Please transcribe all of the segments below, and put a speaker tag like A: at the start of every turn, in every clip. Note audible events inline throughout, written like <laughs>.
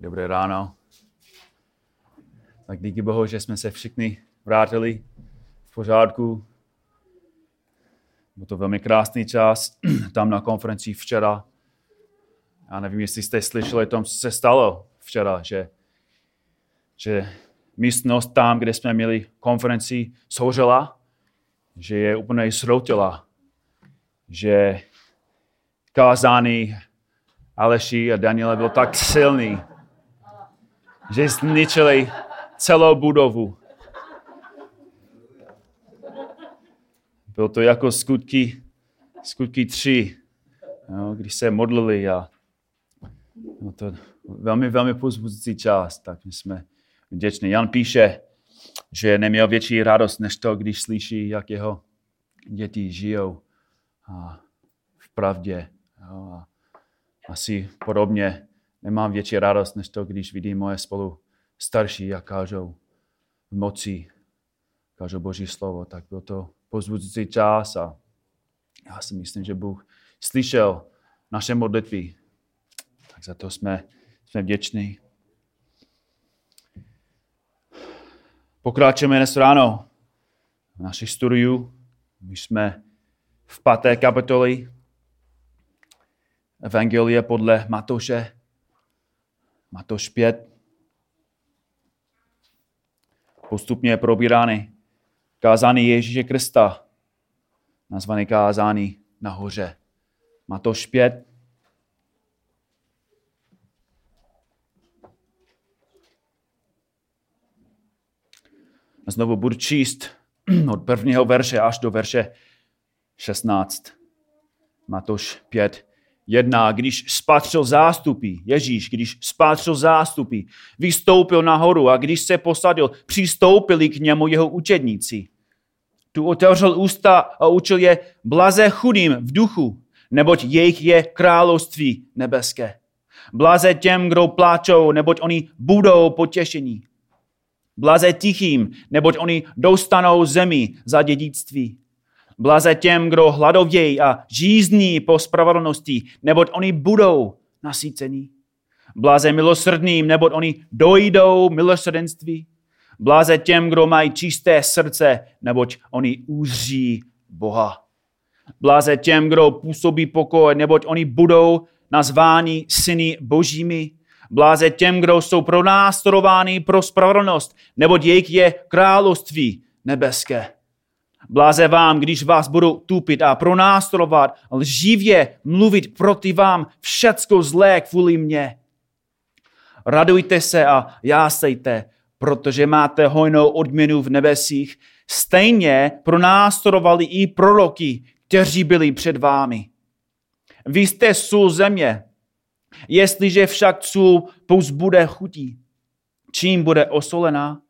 A: Dobré ráno. Tak díky Bohu, že jsme se všichni vrátili v pořádku. Byl to velmi krásný čas <clears throat> tam na konferenci včera. Já nevím, jestli jste slyšeli tom, co se stalo včera, že, že místnost tam, kde jsme měli konferenci, souřela, že je úplně zhroutila, že kázání Aleši a Daniela byl tak silný, že zničili celou budovu. Bylo to jako skutky, skutky tři, jo, když se modlili a no to velmi, velmi pozbudující čas, tak my jsme vděční. Jan píše, že neměl větší radost než to, když slyší, jak jeho děti žijou a v pravdě. Jo, a asi podobně nemám větší radost, než to, když vidím moje spolu starší, jak kážou v moci, kážou Boží slovo, tak byl to pozbudující čas a já si myslím, že Bůh slyšel naše modlitby. Tak za to jsme, jsme vděční. Pokračujeme dnes ráno v naší studiu. My jsme v páté kapitoli Evangelie podle Matoše, Matoš 5. Postupně probírány kázání Ježíše Krista, nazvaný kázání nahoře. Matoš 5. Znovu budu číst <clears throat> od prvního verše až do verše 16. Matoš 5, jedná, když spatřil zástupy, Ježíš, když spatřil zástupy, vystoupil nahoru a když se posadil, přistoupili k němu jeho učedníci. Tu otevřel ústa a učil je blaze chudým v duchu, neboť jejich je království nebeské. Blaze těm, kdo pláčou, neboť oni budou potěšení. Blaze tichým, neboť oni dostanou zemi za dědictví. Blaze těm, kdo hladovějí a žízní po spravedlnosti, neboť oni budou nasícení. Blaze milosrdným, neboť oni dojdou milosrdenství. Blaze těm, kdo mají čisté srdce, neboť oni uzří Boha. Blaze těm, kdo působí pokoj, neboť oni budou nazváni syny božími. Bláze těm, kdo jsou pronástrováni pro spravedlnost, neboť jejich je království nebeské. Bláze vám, když vás budou tupit a pronástorovat, lživě mluvit proti vám všecko zlé kvůli mně. Radujte se a jásejte, protože máte hojnou odměnu v nebesích. Stejně pronástorovali i proroky, kteří byli před vámi. Vy jste sůl země. Jestliže však sůl bude chutí, čím bude osolená,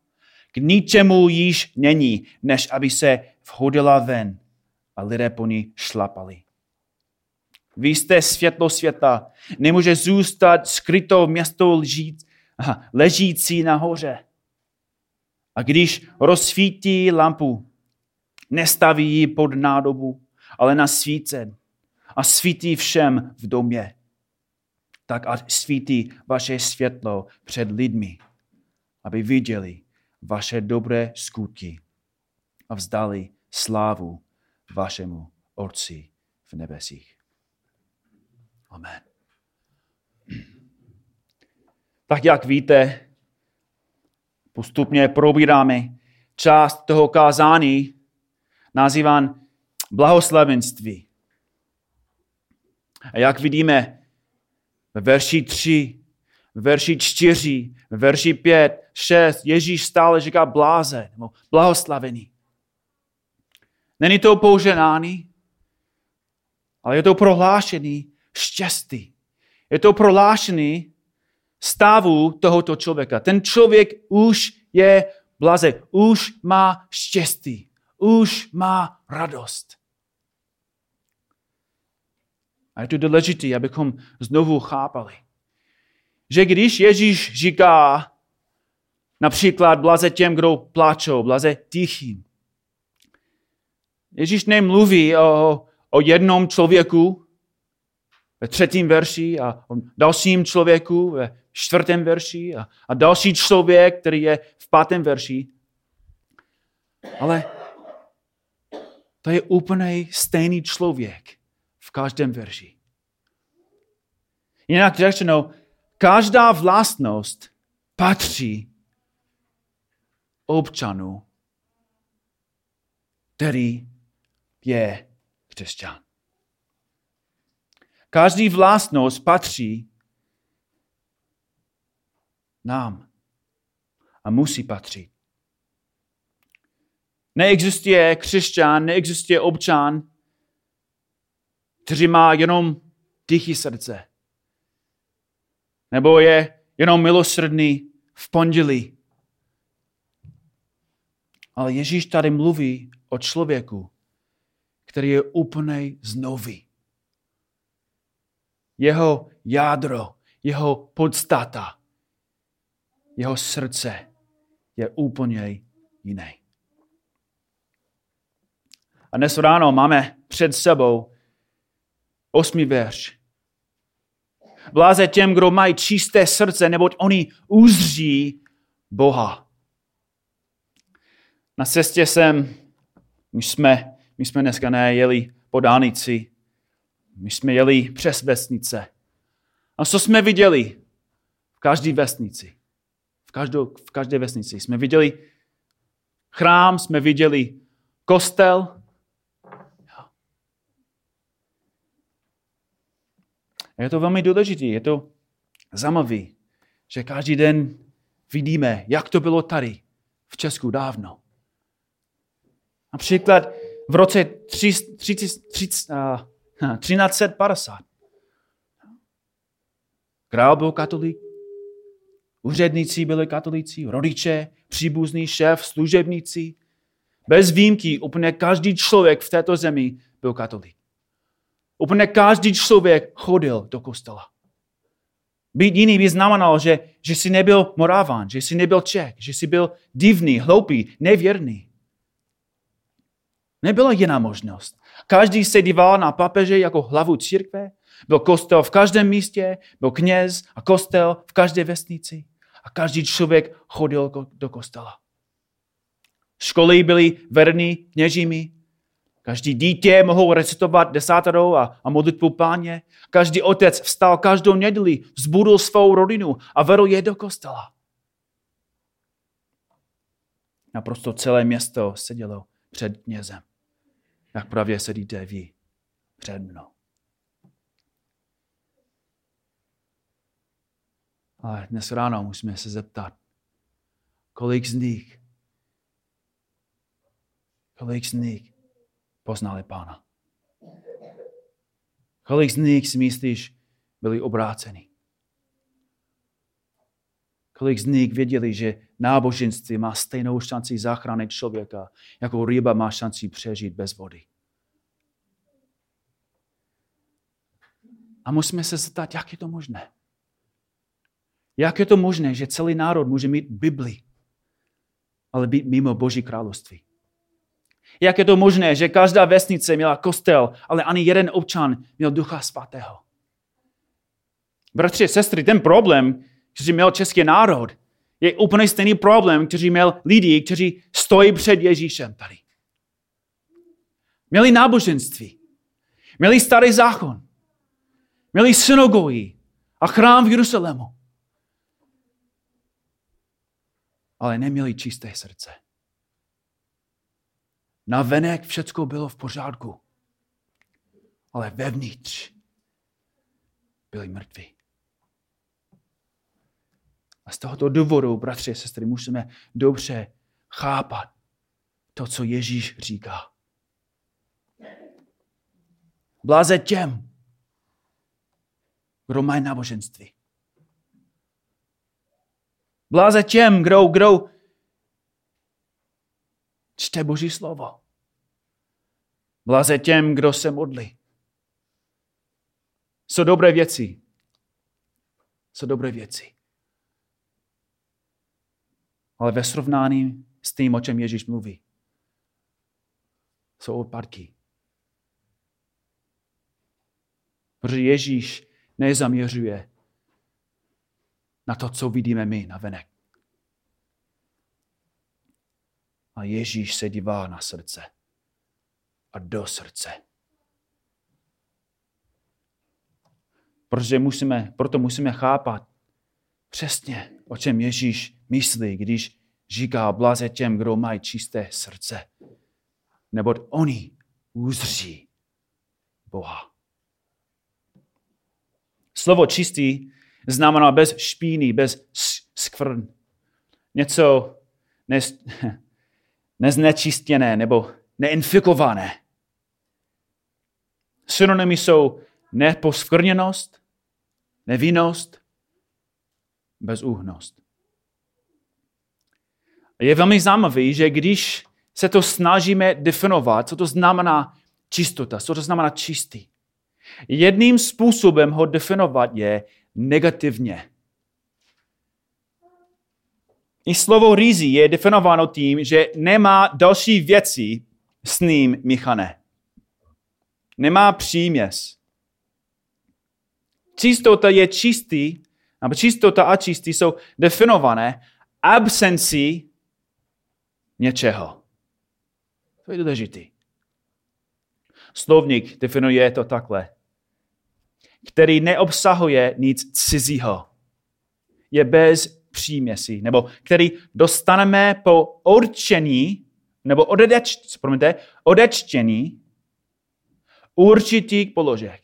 A: k ničemu již není, než aby se vhodila ven a lidé po ní šlapali. Vy jste světlo světa, nemůže zůstat skryto město leží, ležící nahoře. A když rozsvítí lampu, nestaví ji pod nádobu, ale na svícen a svítí všem v domě. Tak a svítí vaše světlo před lidmi, aby viděli vaše dobré skutky a vzdali slávu vašemu Otci v nebesích. Amen. Tak jak víte, postupně probíráme část toho kázání nazýván blahoslavenství. A jak vidíme ve verši 3, ve verši 4, ve verši 5, 6, Ježíš stále říká bláze, nebo blahoslavený. Není to použenány, ale je to prohlášený štěstí. Je to prohlášený stavu tohoto člověka. Ten člověk už je blaze, už má štěstí, už má radost. A je to důležité, abychom znovu chápali, že když Ježíš říká například blaze těm, kdo pláčou, blaze tichým, Ježíš nemluví o, o jednom člověku ve třetím verši a o dalším člověku ve čtvrtém verši a, a další člověk, který je v pátém verši. Ale to je úplně stejný člověk v každém verši. Jinak řečeno, každá vlastnost patří občanu, který je křesťan. Každý vlastnost patří nám a musí patřit. Neexistuje křesťan, neexistuje občan, který má jenom tichý srdce. Nebo je jenom milosrdný v pondělí. Ale Ježíš tady mluví o člověku, který je úplně znový. Jeho jádro, jeho podstata, jeho srdce je úplně jiný. A dnes ráno máme před sebou osmý verš. Bláze těm, kdo mají čisté srdce, neboť oni uzří Boha. Na cestě jsem, my jsme, my jsme dneska nejeli po dálnici, my jsme jeli přes vesnice. A co jsme viděli v každé vesnici? V, každou, v každé vesnici jsme viděli chrám, jsme viděli kostel. A je to velmi důležité, je to zajímavé, že každý den vidíme, jak to bylo tady v Česku dávno. Například v roce 1350. <laughs> Král byl katolík, úředníci byli katolíci, rodiče, příbuzný šéf, služebníci. Bez výjimky úplně každý člověk v této zemi byl katolík. Úplně každý člověk chodil do kostela. Být jiný by znamenalo, že, že jsi nebyl moráván, že jsi nebyl Čech, že jsi byl divný, hloupý, nevěrný. Nebyla jiná možnost. Každý se díval na papeže jako hlavu církve, byl kostel v každém místě, byl kněz a kostel v každé vesnici. A každý člověk chodil do kostela. Školy byly verní kněžími. Každý dítě mohou recitovat desátero a, a modlitbu páně. Každý otec vstal každou neděli, vzbudil svou rodinu a vedl je do kostela. Naprosto celé město sedělo před knězem jak právě sedíte vy před mnou. Ale dnes ráno musíme se zeptat, kolik z nich, kolik z nich poznali Pána. Kolik z nich myslíš, byli obráceni? Kolik z nich věděli, že náboženství má stejnou šanci zachránit člověka, jako ryba má šanci přežít bez vody? A musíme se zeptat, jak je to možné. Jak je to možné, že celý národ může mít Bibli, ale být mimo Boží království? Jak je to možné, že každá vesnice měla kostel, ale ani jeden občan měl ducha svatého? Bratři sestry, ten problém, který měl český národ, je úplně stejný problém, který měl lidi, kteří stojí před Ježíšem tady. Měli náboženství. Měli starý zákon. Měli synagogy a chrám v Jeruzalému. Ale neměli čisté srdce. Na venek všecko bylo v pořádku. Ale vevnitř byli mrtví. A z tohoto důvodu, bratři a sestry, musíme dobře chápat to, co Ježíš říká. Bláze těm, kdo mají náboženství. Bláze těm, kdo, kdo čte Boží slovo. Bláze těm, kdo se modlí. Jsou dobré věci. Jsou dobré věci. Ale ve srovnání s tím, o čem Ježíš mluví, jsou odpadky. Protože Ježíš nezaměřuje na to, co vidíme my na venek. A Ježíš se dívá na srdce a do srdce. Protože musíme, proto musíme chápat přesně, o čem Ježíš myslí, když říká blaze těm, kdo mají čisté srdce. Neboť oni uzří Boha. Slovo čistý znamená bez špíny, bez skvrn. Něco nez, <laughs> neznečistěné nebo neinfikované. Synonymy jsou neposkvrněnost, nevinnost, bezúhnost. Je velmi zajímavé, že když se to snažíme definovat, co to znamená čistota, co to znamená čistý, jedným způsobem ho definovat je negativně. I slovo rizí je definováno tím, že nemá další věci s ním míchané. Nemá příměs. Čistota je čistý, nebo čistota a čistý jsou definované absencí něčeho. To je důležitý. Slovník definuje to takhle. Který neobsahuje nic cizího. Je bez příměsí, nebo který dostaneme po určení, nebo odeč, promiňte, odečtění určitých položek.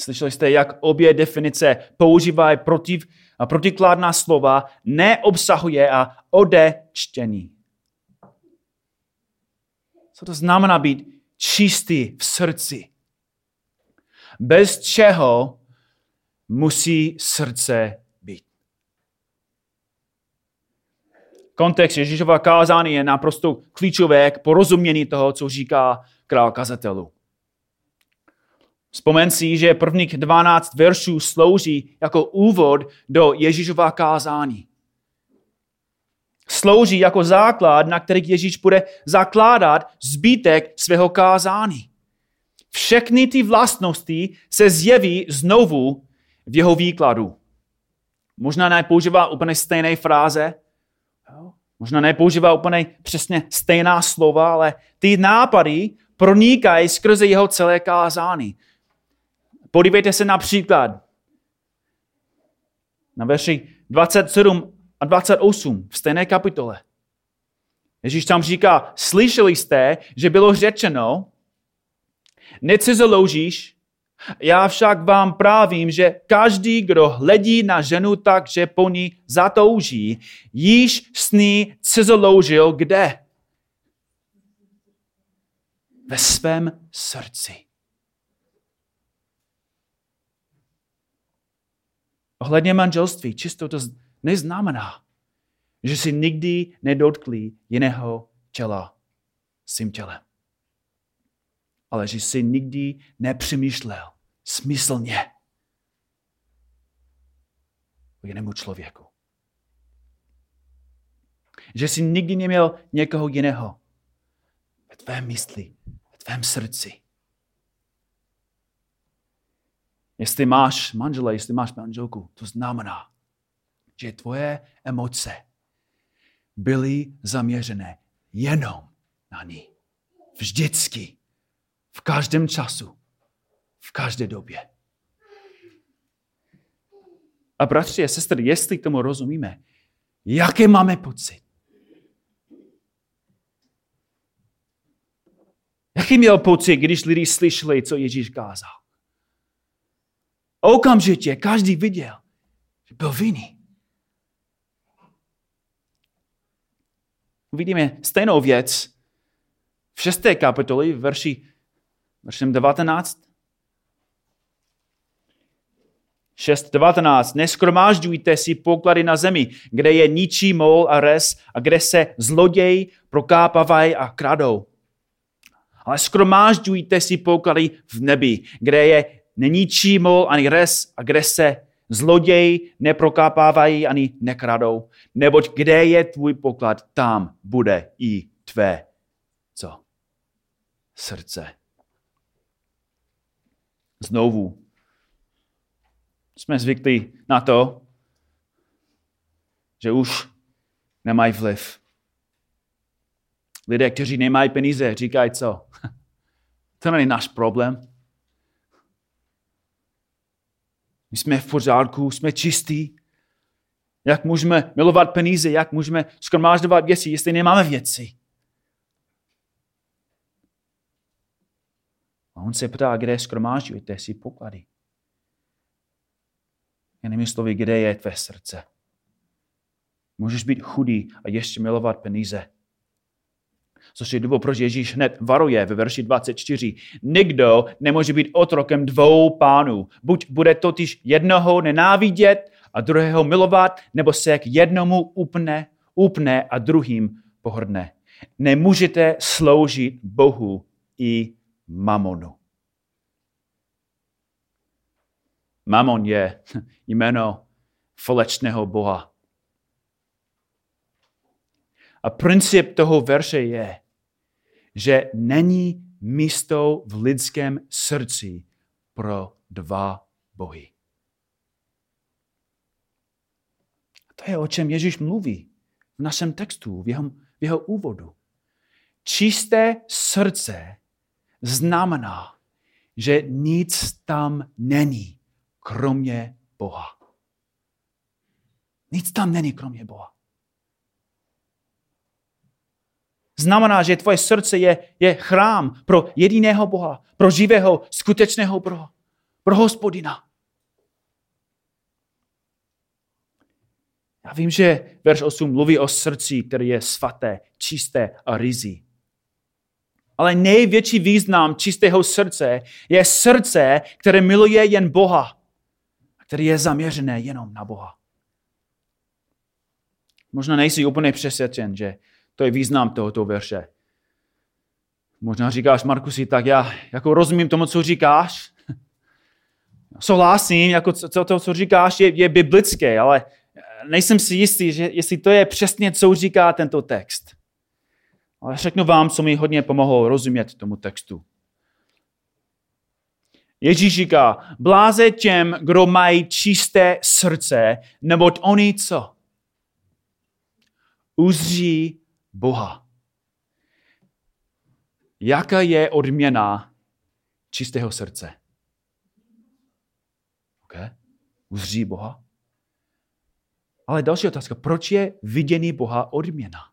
A: Slyšeli jste, jak obě definice používají protiv, a protikládná slova neobsahuje a odečtění. Co to znamená být čistý v srdci? Bez čeho musí srdce být. Kontext Ježíšova kázání je naprosto klíčové k porozumění toho, co říká král kazatelů. Vzpomeň si, že prvních 12 veršů slouží jako úvod do Ježíšova kázání. Slouží jako základ, na který Ježíš bude zakládat zbytek svého kázání. Všechny ty vlastnosti se zjeví znovu v jeho výkladu. Možná nepoužívá úplně stejné fráze, možná nepoužívá úplně přesně stejná slova, ale ty nápady pronikají skrze jeho celé kázání. Podívejte se například na verši 27 a 28 v stejné kapitole. Ježíš tam říká, slyšeli jste, že bylo řečeno, necizoloužíš, já však vám právím, že každý, kdo hledí na ženu tak, že po ní zatouží, již s ní cizoloužil kde? Ve svém srdci. Ohledně manželství, čisto to neznamená, že si nikdy nedotkli jiného těla svým tělem. Ale že si nikdy nepřemýšlel smyslně o jinému člověku. Že jsi nikdy neměl někoho jiného ve tvém mysli, ve tvém srdci. Jestli máš manžela, jestli máš manželku, to znamená, že tvoje emoce byly zaměřené jenom na ní. Vždycky. V každém času. V každé době. A bratři a sestry, jestli tomu rozumíme, jaké máme pocit? Jaký měl pocit, když lidi slyšeli, co Ježíš kázal? Okamžitě každý viděl, že byl vinný. Uvidíme stejnou věc v šesté kapitoli, verši, veršem 19. 6.19. Neskromážďujte si poklady na zemi, kde je ničí mol a res a kde se zloděj prokápavají a kradou. Ale skromážďujte si poklady v nebi, kde je neníčí mol ani res a kde se zloději neprokápávají ani nekradou. Neboť kde je tvůj poklad, tam bude i tvé. Co? Srdce. Znovu. jsme zvyklí na to, že už nemají vliv. Lidé, kteří nemají peníze, říkají co? <laughs> To není náš problém. My jsme v pořádku, jsme čistí. Jak můžeme milovat peníze, jak můžeme skromáždovat věci, jestli nemáme věci. On se ptá, kde skromážďujete si poklady. Jinými slovy, kde je tvé srdce. Můžeš být chudý a ještě milovat peníze. Což je důvod, proč Ježíš hned varuje ve verši 24. Nikdo nemůže být otrokem dvou pánů. Buď bude totiž jednoho nenávidět a druhého milovat, nebo se k jednomu upne, upne a druhým pohrdne. Nemůžete sloužit Bohu i mamonu. Mamon je <laughs> jméno falečného boha. A princip toho verše je, že není místo v lidském srdci pro dva bohy. To je, o čem Ježíš mluví v našem textu, v jeho, v jeho úvodu. Čisté srdce znamená, že nic tam není, kromě Boha. Nic tam není, kromě Boha. Znamená, že tvoje srdce je, je chrám pro jediného Boha, pro živého, skutečného Boha, pro hospodina. Já vím, že verš 8 mluví o srdci, které je svaté, čisté a rizí. Ale největší význam čistého srdce je srdce, které miluje jen Boha, které je zaměřené jenom na Boha. Možná nejsi úplně přesvědčen, že to je význam tohoto verše. Možná říkáš, Markusi, tak já jako rozumím tomu, co říkáš. <laughs> Souhlasím, jako to, to, co říkáš, je, je biblické, ale nejsem si jistý, že jestli to je přesně, co říká tento text. Ale řeknu vám, co mi hodně pomohlo rozumět tomu textu. Ježíš říká, bláze těm, kdo mají čisté srdce, neboť oni co? Uzří Boha. Jaká je odměna čistého srdce? Okay. Uzří Boha. Ale další otázka. Proč je viděný Boha odměna?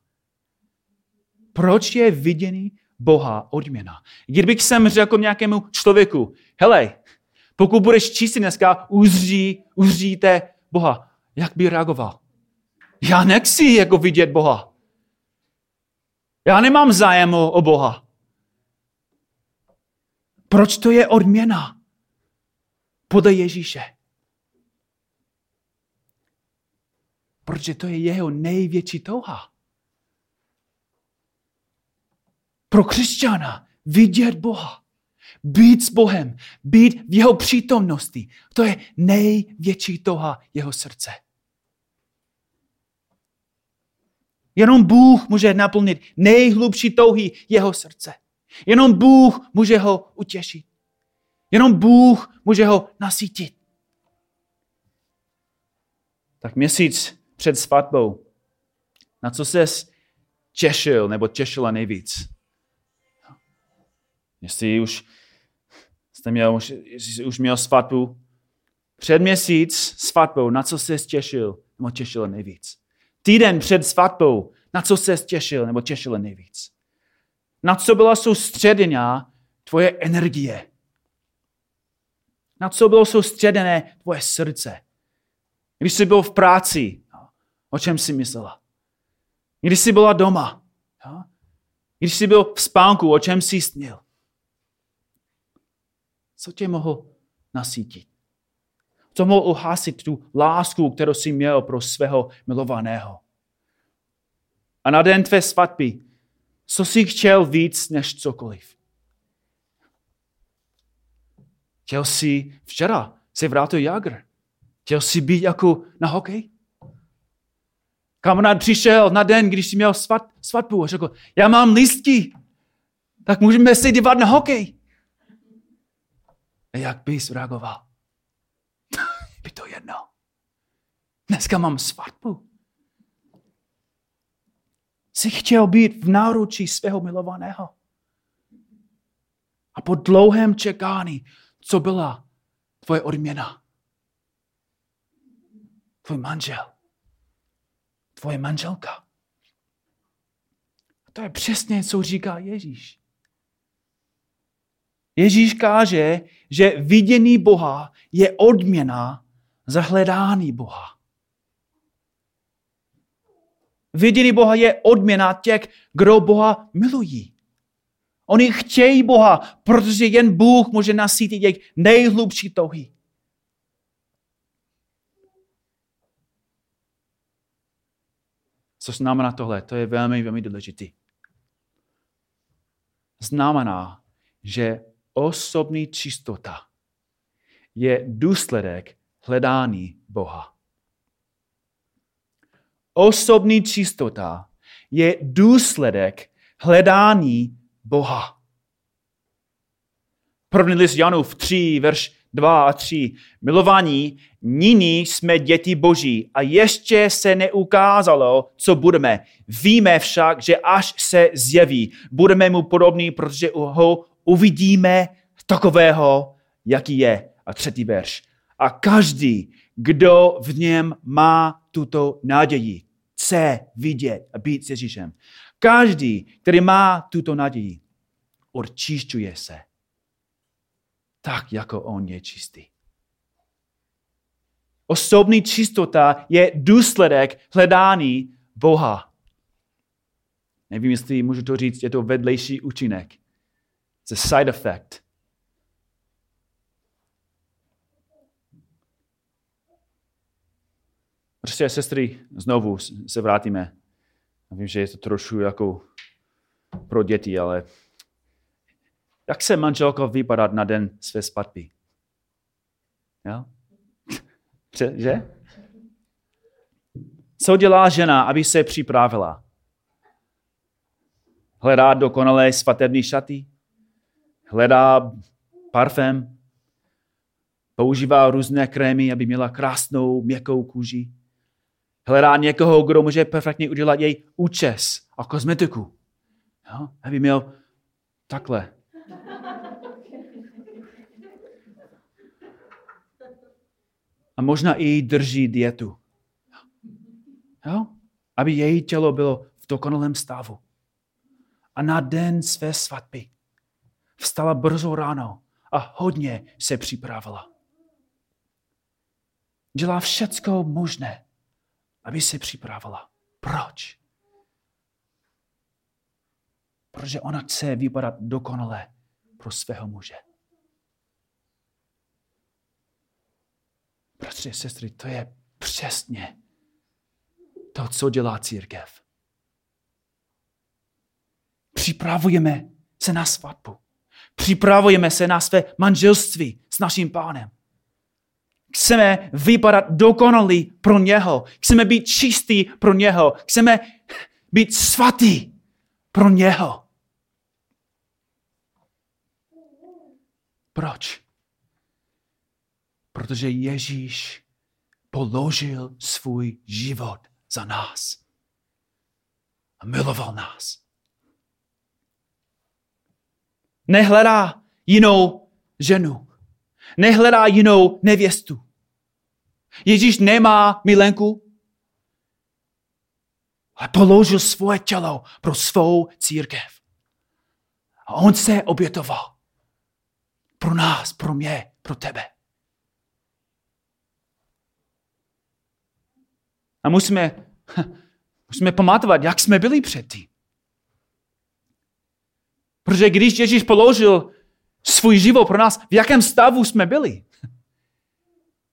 A: Proč je viděný Boha odměna? Kdybych sem řekl nějakému člověku, hele, pokud budeš čistý dneska, uzří, uzříte Boha. Jak by reagoval? Já nechci jako vidět Boha. Já nemám zájem o Boha. Proč to je odměna? Podle Ježíše. Protože to je jeho největší touha. Pro křesťana vidět Boha, být s Bohem, být v jeho přítomnosti, to je největší touha jeho srdce. Jenom Bůh může naplnit nejhlubší touhy jeho srdce. Jenom Bůh může ho utěšit. Jenom Bůh může ho nasytit. Tak měsíc před svatbou, na co ses těšil nebo těšila nejvíc? Jestli už jste měl, už měl svatbu, před měsíc svatbou, na co se těšil nebo těšila nejvíc? týden před svatbou, na co se těšil nebo těšil nejvíc? Na co byla soustředěná tvoje energie? Na co bylo soustředěné tvoje srdce? Když jsi byl v práci, o čem jsi myslela? Když jsi byla doma? Když jsi byl v spánku, o čem jsi snil? Co tě mohl nasítit? co mohl uhasit tu lásku, kterou jsi měl pro svého milovaného. A na den tvé svatby, co jsi chtěl víc než cokoliv? Chtěl jsi včera se vrátil Jagr. Chtěl jsi být jako na hokej? Kamarád přišel na den, když jsi měl svat, svatbu a řekl, já mám lístky, tak můžeme se dívat na hokej. Jak bys reagoval? <laughs> mi to jedno. Dneska mám svatbu. Jsi chtěl být v náručí svého milovaného. A po dlouhém čekání, co byla tvoje odměna? Tvůj manžel. Tvoje manželka. A to je přesně, co říká Ježíš. Ježíš káže, že vidění Boha je odměna za hledání Boha. Vidění Boha je odměna těch, kdo Boha milují. Oni chtějí Boha, protože jen Bůh může nasítit jejich nejhlubší touhy. Co znamená tohle? To je velmi, velmi důležité. Znamená, že osobní čistota je důsledek hledání Boha. Osobní čistota je důsledek hledání Boha. První list Janův 3, verš 2 a 3. Milovaní, nyní jsme děti Boží a ještě se neukázalo, co budeme. Víme však, že až se zjeví, budeme mu podobní, protože ho uvidíme takového, jaký je. A třetí verš. A každý, kdo v něm má tuto naději, chce vidět a být s Ježíšem. Každý, který má tuto naději, odčišťuje se tak, jako on je čistý. Osobní čistota je důsledek hledání Boha. Nevím, jestli můžu to říct, je to vedlejší účinek. It's a side effect. Prostě, sestry, znovu se vrátíme. Vím, že je to trošku jako pro děti, ale jak se manželka vypadat na den své svatby? Jo? <laughs> Že? Co dělá žena, aby se připravila? Hledá dokonalé svatební šaty? Hledá parfém? Používá různé krémy, aby měla krásnou, měkkou kůži? Hledá někoho, kdo může perfektně udělat její účes a kozmetiku. Jo? Aby měl takhle A možná i drží dietu. Jo? Aby její tělo bylo v dokonalém stavu. A na den své svatby vstala brzo ráno a hodně se připravila. Dělá všecko možné, aby se připravila. Proč? Protože ona chce vypadat dokonale pro svého muže. Bratři sestry, to je přesně to, co dělá církev. Připravujeme se na svatbu. Připravujeme se na své manželství s naším pánem. Chceme vypadat dokonalý pro něho. Chceme být čistý pro něho. Chceme být svatý pro něho. Proč? Protože Ježíš položil svůj život za nás. A miloval nás. Nehledá jinou ženu. Nehledá jinou nevěstu. Ježíš nemá milenku, ale položil svoje tělo pro svou církev. A on se obětoval. Pro nás, pro mě, pro tebe. A musíme, <laughs> musíme pamatovat, jak jsme byli předtím. Protože když Ježíš položil svůj život pro nás, v jakém stavu jsme byli?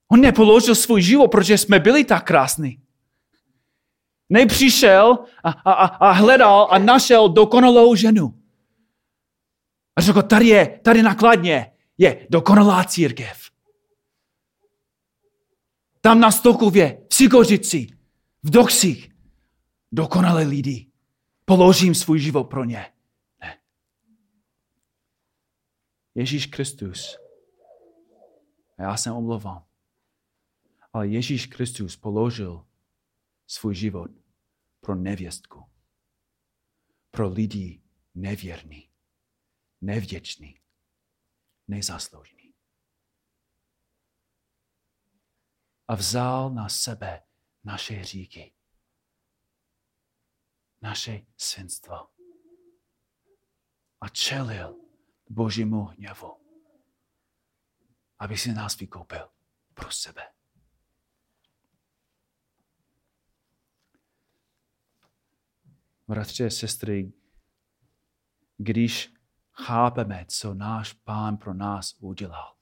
A: On nepoložil svůj život, protože jsme byli tak krásní. Nepřišel a, a, a hledal a našel dokonalou ženu. A řekl, tady je, tady nakladně je dokonalá církev. Tam na Stokově, v Sikořici, v Doxích, dokonalé lidi. Položím svůj život pro ně. Ne. Ježíš Kristus. A já se omlouvám. Ale Ježíš Kristus položil svůj život pro nevěstku, pro lidi nevěrný, nevděčný, nezasloužený. A vzal na sebe naše hříky, naše svinstvo a čelil božímu hněvu, aby si nás vykoupil pro sebe. Bratři a sestry, když chápeme, co náš pán pro nás udělal,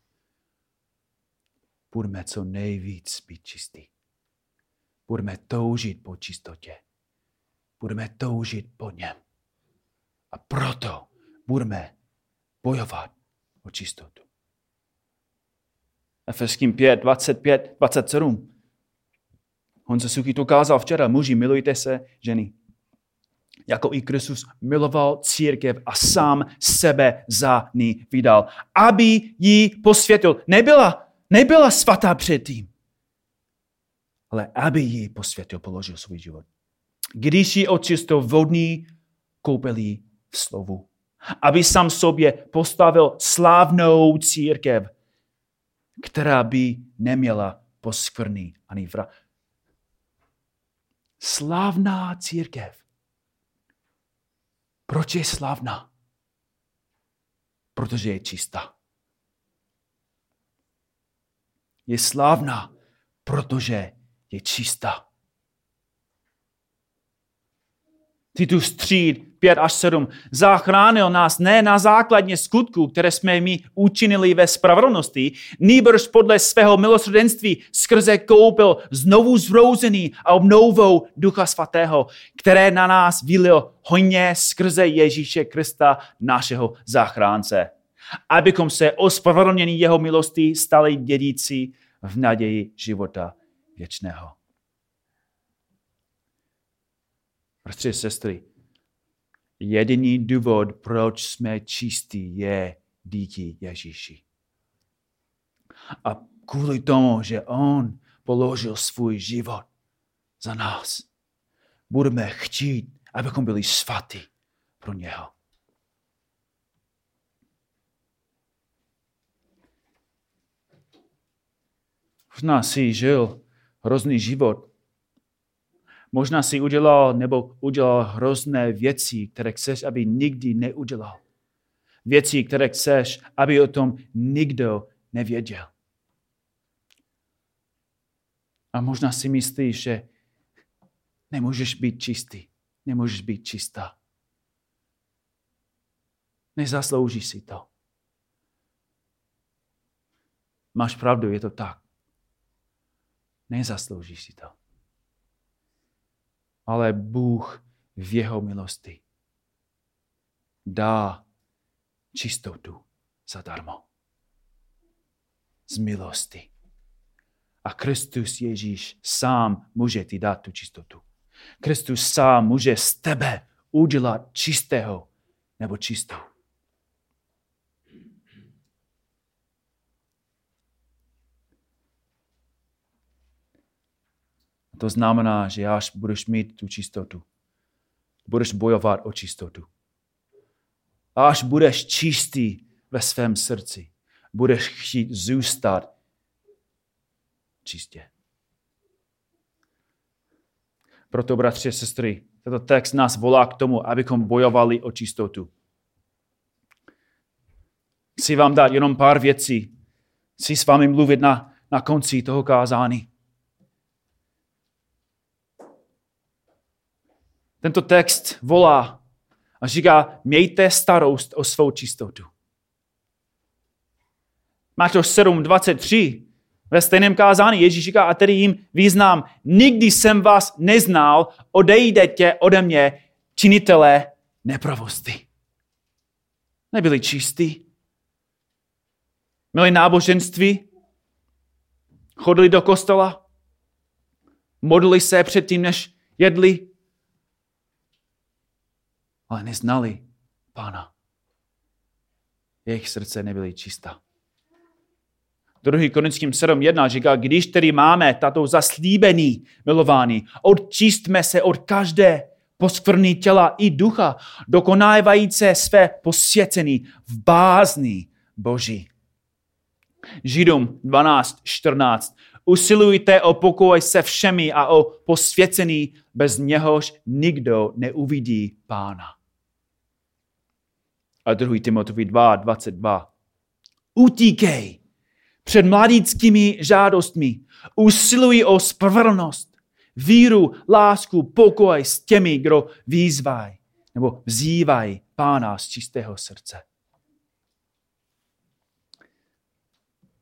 A: budeme co nejvíc být čistí. Budeme toužit po čistotě. Budeme toužit po něm. A proto budeme bojovat o čistotu. Efeským 5, 25, 27. Honza Suki to kázal včera. Muži, milujte se, ženy jako i Kristus miloval církev a sám sebe za ní vydal, aby ji posvětil. Nebyla, nebyla svatá předtím, ale aby ji posvětil, položil svůj život. Když ji očistil vodní koupelí v slovu. Aby sám sobě postavil slávnou církev, která by neměla poskvrný ani vra. Slávná církev proč je slavná? Protože je čistá. Je slavná, protože je čistá. Titus 3, 5 až 7. Zachránil nás ne na základně skutků, které jsme mi učinili ve spravedlnosti, nýbrž podle svého milosrdenství skrze koupil znovu zrouzený a obnovou Ducha Svatého, které na nás vylil hojně skrze Ježíše Krista, našeho záchránce. Abychom se ospravedlnění jeho milosti stali dědící v naději života věčného. Bratři a sestry, jediný důvod, proč jsme čistí, je díky Ježíši. A kvůli tomu, že On položil svůj život za nás, budeme chtít, abychom byli svatí pro něho. Možná si žil hrozný život, Možná si udělal nebo udělal hrozné věci, které chceš, aby nikdy neudělal. Věci, které chceš, aby o tom nikdo nevěděl. A možná si myslíš, že nemůžeš být čistý, nemůžeš být čistá. Nezasloužíš si to. Máš pravdu, je to tak. Nezasloužíš si to ale Bůh v jeho milosti dá čistotu zadarmo. Z milosti. A Kristus Ježíš sám může ti dát tu čistotu. Kristus sám může z tebe udělat čistého nebo čistou. To znamená, že až budeš mít tu čistotu, budeš bojovat o čistotu. Až budeš čistý ve svém srdci, budeš chtít zůstat čistě. Proto, bratři a sestry, tento text nás volá k tomu, abychom bojovali o čistotu. Chci vám dát jenom pár věcí. Chci s vámi mluvit na, na konci toho kázání. Tento text volá a říká, mějte starost o svou čistotu. Máte 7, 23. Ve stejném kázání Ježíš říká, a tedy jim význám, nikdy jsem vás neznal, odejdete ode mě, činitelé nepravosti. Nebyli čistí. Měli náboženství, chodili do kostela, modlili se předtím, než jedli, ale neznali Pána. Jejich srdce nebyly čistá. 2. Korinským 7.1 říká, když tedy máme tato zaslíbený milování, odčistme se od každé poskvrný těla i ducha, dokonávající své posvěcení v bázni Boží. Židům 12.14 Usilujte o pokoj se všemi a o posvěcení, bez něhož nikdo neuvidí pána. A 2. Timotovi 2.22 Utíkej před mladíckými žádostmi. Usiluj o spravedlnost, víru, lásku, pokoj s těmi, kdo výzvaj nebo vzývaj pána z čistého srdce.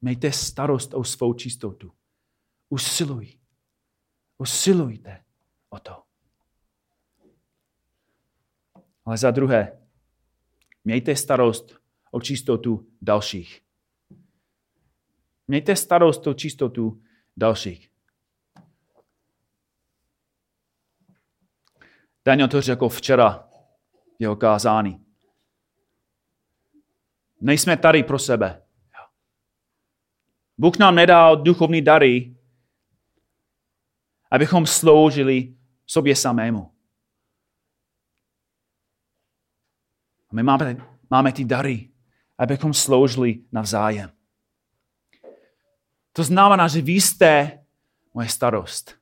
A: Mějte starost o svou čistotu. Usiluj. Usilujte o to. Ale za druhé, mějte starost o čistotu dalších. Mějte starost o čistotu dalších. Daniel to řekl včera jeho kázání. Nejsme tady pro sebe. Bůh nám nedal duchovní dary, abychom sloužili sobě samému. A my máme, máme ty dary, abychom sloužili navzájem. To znamená, že vy jste moje starost.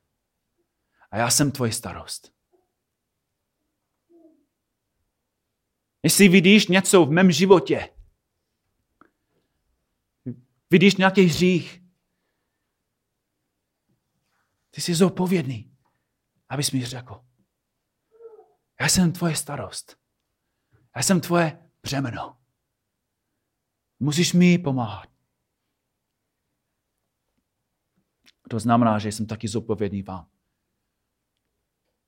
A: A já jsem tvoje starost. Jestli vidíš něco v mém životě, vidíš nějaký hřích, ty jsi zodpovědný, abys mi řekl. Já jsem tvoje starost. Já jsem tvoje břemeno. Musíš mi pomáhat. To znamená, že jsem taky zodpovědný vám.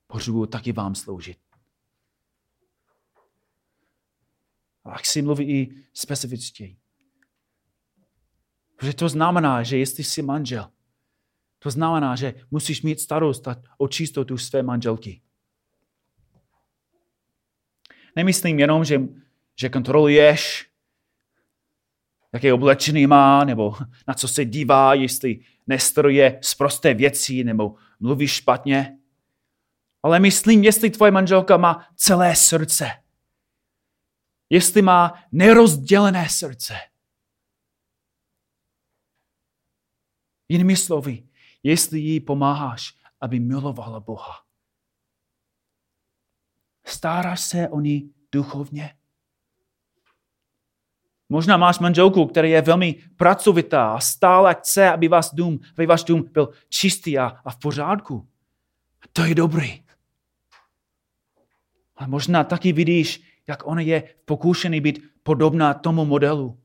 A: Potřebuji taky vám sloužit. A chci mluvit i specifičtěji. Protože to znamená, že jestli jsi manžel, to znamená, že musíš mít starost o čistotu své manželky. Nemyslím jenom, že, že kontroluješ, jaké oblečení má, nebo na co se dívá, jestli nestroje z prosté věcí, nebo mluví špatně. Ale myslím, jestli tvoje manželka má celé srdce. Jestli má nerozdělené srdce. Jinými slovy, jestli jí pomáháš, aby milovala Boha. Staráš se o ní duchovně? Možná máš manželku, která je velmi pracovitá a stále chce, aby, vás dům, aby váš dům byl čistý a, a v pořádku. To je dobrý. Ale možná taky vidíš, jak ona je pokoušený být podobná tomu modelu.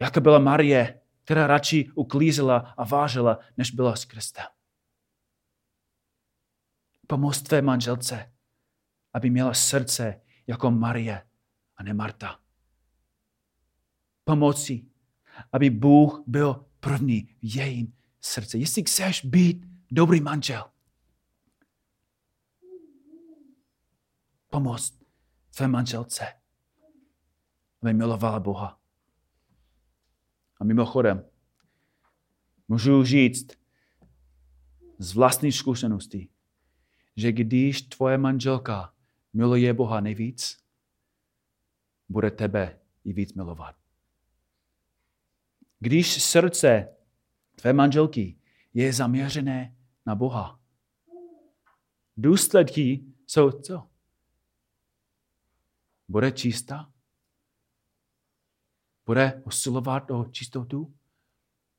A: Jak byla Marie, která radši uklízela a vážela, než byla s Kristem. Pomoz tvé manželce, aby měla srdce jako Marie a ne Marta pomoci, aby Bůh byl první v jejím srdci. Jestli chceš být dobrý manžel, pomoct své manželce, aby milovala Boha. A mimochodem, můžu říct z vlastní zkušenosti, že když tvoje manželka miluje Boha nejvíc, bude tebe i víc milovat. Když srdce tvé manželky je zaměřené na Boha, důsledky jsou co? Bude čistá? Bude usilovat o čistotu?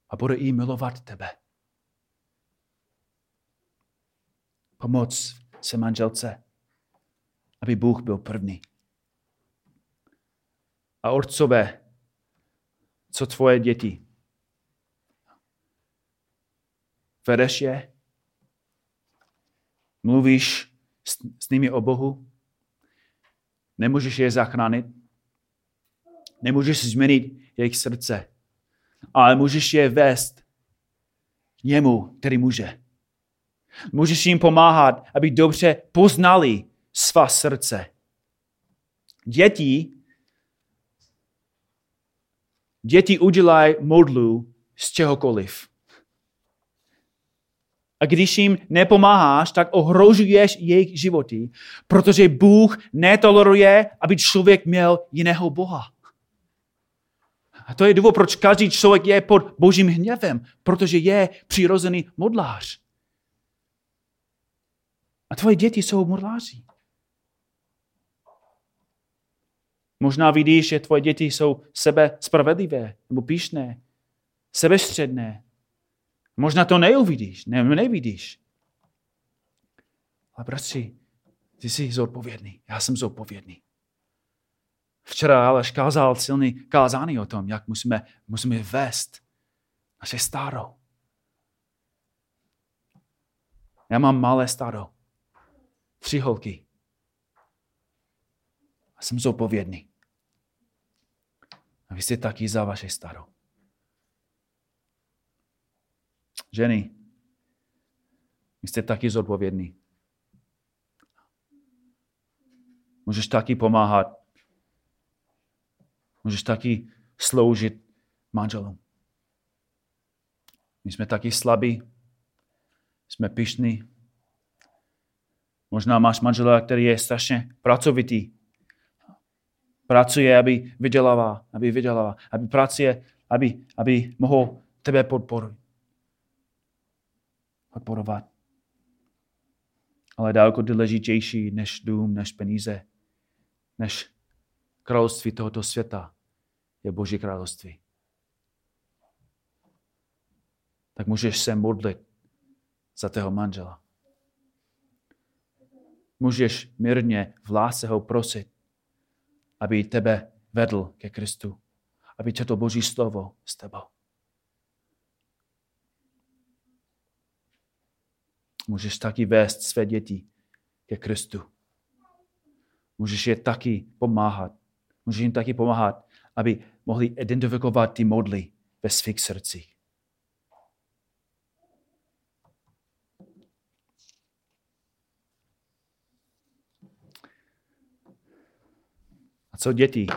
A: A bude jí milovat tebe. Pomoc se manželce, aby Bůh byl první. A otcové, co tvoje děti. Vedeš je, mluvíš s, s nimi o Bohu, nemůžeš je zachránit, nemůžeš změnit jejich srdce, ale můžeš je vést k němu, který může. Můžeš jim pomáhat, aby dobře poznali svá srdce. Děti Děti udělají modlu z čehokoliv. A když jim nepomáháš, tak ohrožuješ jejich životy, protože Bůh netoleruje, aby člověk měl jiného Boha. A to je důvod, proč každý člověk je pod božím hněvem, protože je přirozený modlář. A tvoje děti jsou modláři. Možná vidíš, že tvoje děti jsou sebe spravedlivé nebo píšné, sebestředné. Možná to neuvidíš, ne, nevidíš. Ale bratři, ty jsi zodpovědný, já jsem zodpovědný. Včera ale kázal silný kázání o tom, jak musíme, musíme vést naše starou. Já mám malé staro. Tři holky. A jsem zodpovědný. A vy jste taky za vaše starou. Ženy, vy jste taky zodpovědný. Můžeš taky pomáhat. Můžeš taky sloužit manželům. My jsme taky slabí, jsme pišní. Možná máš manžela, který je strašně pracovitý. Pracuje, aby vydělává, aby vydělává, aby pracuje, aby, aby mohl tebe podporovat podporovat. Ale daleko důležitější než dům, než peníze, než království tohoto světa je Boží království. Tak můžeš se modlit za tého manžela. Můžeš mírně v lásce ho prosit, aby tebe vedl ke Kristu, aby četl Boží slovo s tebou. Můžeš taky vést své děti ke Kristu. Můžeš je taky pomáhat. Můžeš jim taky pomáhat, aby mohli identifikovat ty modly ve svých srdcích. Co děti?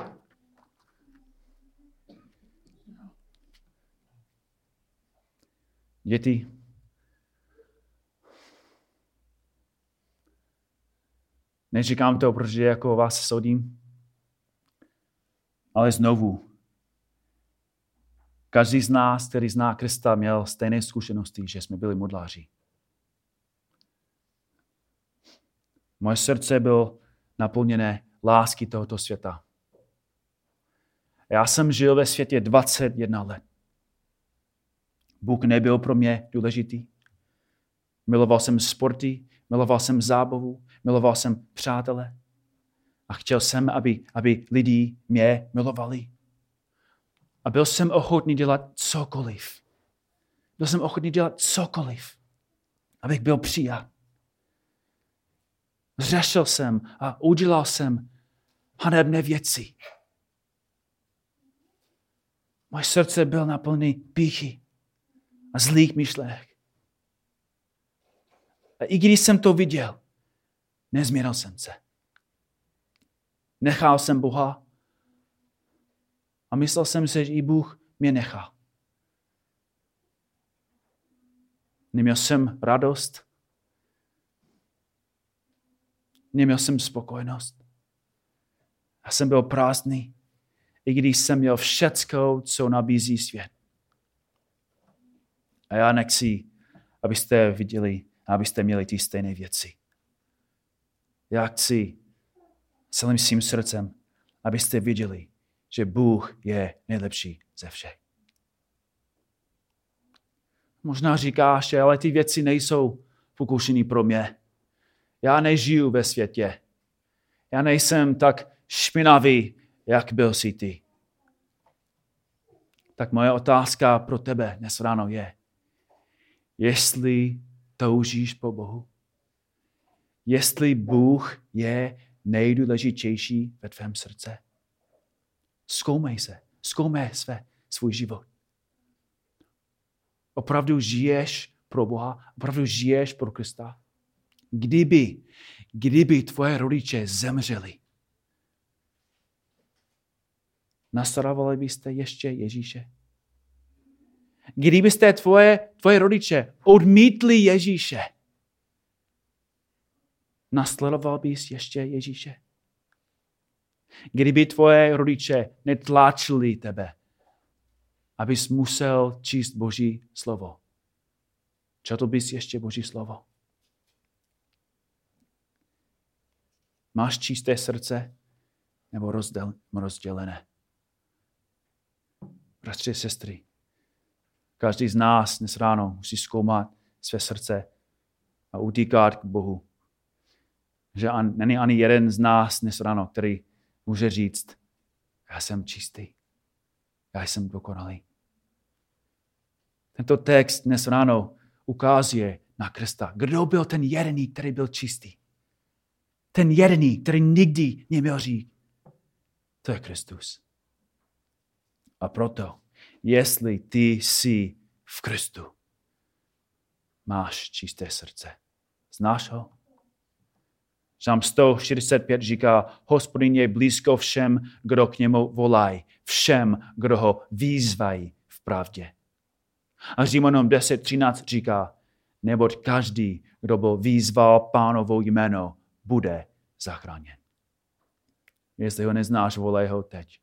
A: Děti Neříkám to, protože jako vás soudím, ale znovu. Každý z nás, který zná Krista, měl stejné zkušenosti, že jsme byli modláři. Moje srdce bylo naplněné lásky tohoto světa. Já jsem žil ve světě 21 let. Bůh nebyl pro mě důležitý. Miloval jsem sporty, miloval jsem zábavu, miloval jsem přátele a chtěl jsem, aby, aby lidi mě milovali. A byl jsem ochotný dělat cokoliv. Byl jsem ochotný dělat cokoliv, abych byl přijat. Zřešil jsem a udělal jsem hanebné věci. Moje srdce byl naplný píchy a zlých myšlenek. A i když jsem to viděl, nezměnil jsem se. Nechal jsem Boha a myslel jsem si, že i Bůh mě nechá. Neměl jsem radost. Neměl jsem spokojenost. Já jsem byl prázdný, i když jsem měl všecko, co nabízí svět. A já nechci, abyste viděli, abyste měli ty stejné věci. Já chci celým svým srdcem, abyste viděli, že Bůh je nejlepší ze všech. Možná říkáš, že ale ty věci nejsou pokušený pro mě. Já nežiju ve světě. Já nejsem tak špinavý, jak byl si ty. Tak moje otázka pro tebe dnes ráno je, jestli toužíš po Bohu? Jestli Bůh je nejdůležitější ve tvém srdce? Zkoumej se, zkoumej své, svůj život. Opravdu žiješ pro Boha? Opravdu žiješ pro Krista? Kdyby, kdyby tvoje rodiče zemřeli, Nasledovali byste ještě Ježíše? Kdybyste tvoje, tvoje rodiče odmítli Ježíše, nasledoval bys ještě Ježíše? Kdyby tvoje rodiče netlačili tebe, abys musel číst Boží slovo, četl bys ještě Boží slovo? Máš čisté srdce nebo rozděl, rozdělené? Bratři, sestry, každý z nás dnes ráno musí zkoumat své srdce a utíkat k Bohu. Že an, není ani jeden z nás dnes ráno, který může říct, já jsem čistý, já jsem dokonalý. Tento text dnes ráno ukazuje na Krista. Kdo byl ten jediný, který byl čistý? Ten jediný, který nikdy neměl říct. To je Kristus. A proto, jestli ty jsi v Kristu, máš čisté srdce. Znáš ho? Žám 145 říká, hospodin je blízko všem, kdo k němu volají, všem, kdo ho výzvají v pravdě. A Římanům 10.13 říká, neboť každý, kdo byl výzval pánovo jméno, bude zachráněn. Jestli ho neznáš, volej ho teď.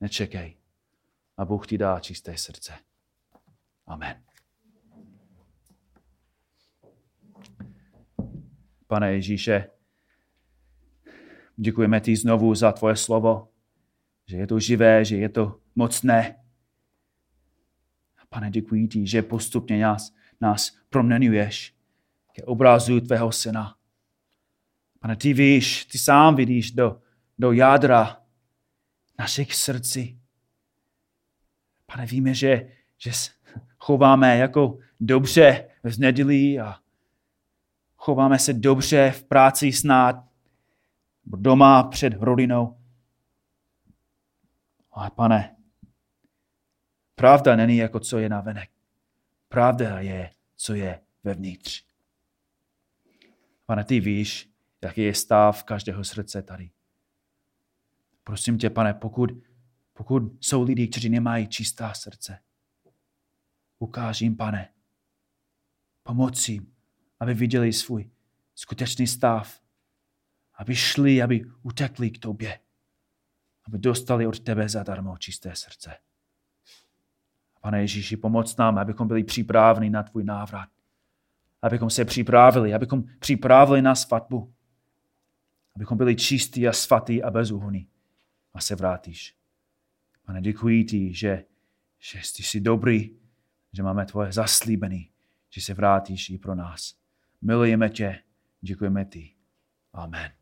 A: Nečekej. A Bůh ti dá čisté srdce. Amen. Pane Ježíše, děkujeme ti znovu za tvoje slovo, že je to živé, že je to mocné. Pane, děkuji ti, že postupně nás, nás proměňuješ ke obrazu tvého syna. Pane, ty víš, ty sám vidíš do, do jádra našich srdcí. Pane, víme, že, že chováme jako dobře v neděli a chováme se dobře v práci snad, doma před rodinou. Ale pane, pravda není jako co je na venek. Pravda je, co je vevnitř. Pane, ty víš, jaký je stav každého srdce tady. Prosím tě, pane, pokud, pokud jsou lidi, kteří nemají čistá srdce, ukáž jim, pane, pomoc jim, aby viděli svůj skutečný stav, aby šli, aby utekli k tobě, aby dostali od tebe zadarmo čisté srdce. Pane Ježíši, pomoc nám, abychom byli připraveni na tvůj návrat. Abychom se připravili, abychom připravili na svatbu. Abychom byli čistí a svatý a bezúhonní. A se vrátíš. Pane, děkuji ti, že, že jsi dobrý, že máme tvoje zaslíbený, že se vrátíš i pro nás. Milujeme tě, děkujeme ti. Amen.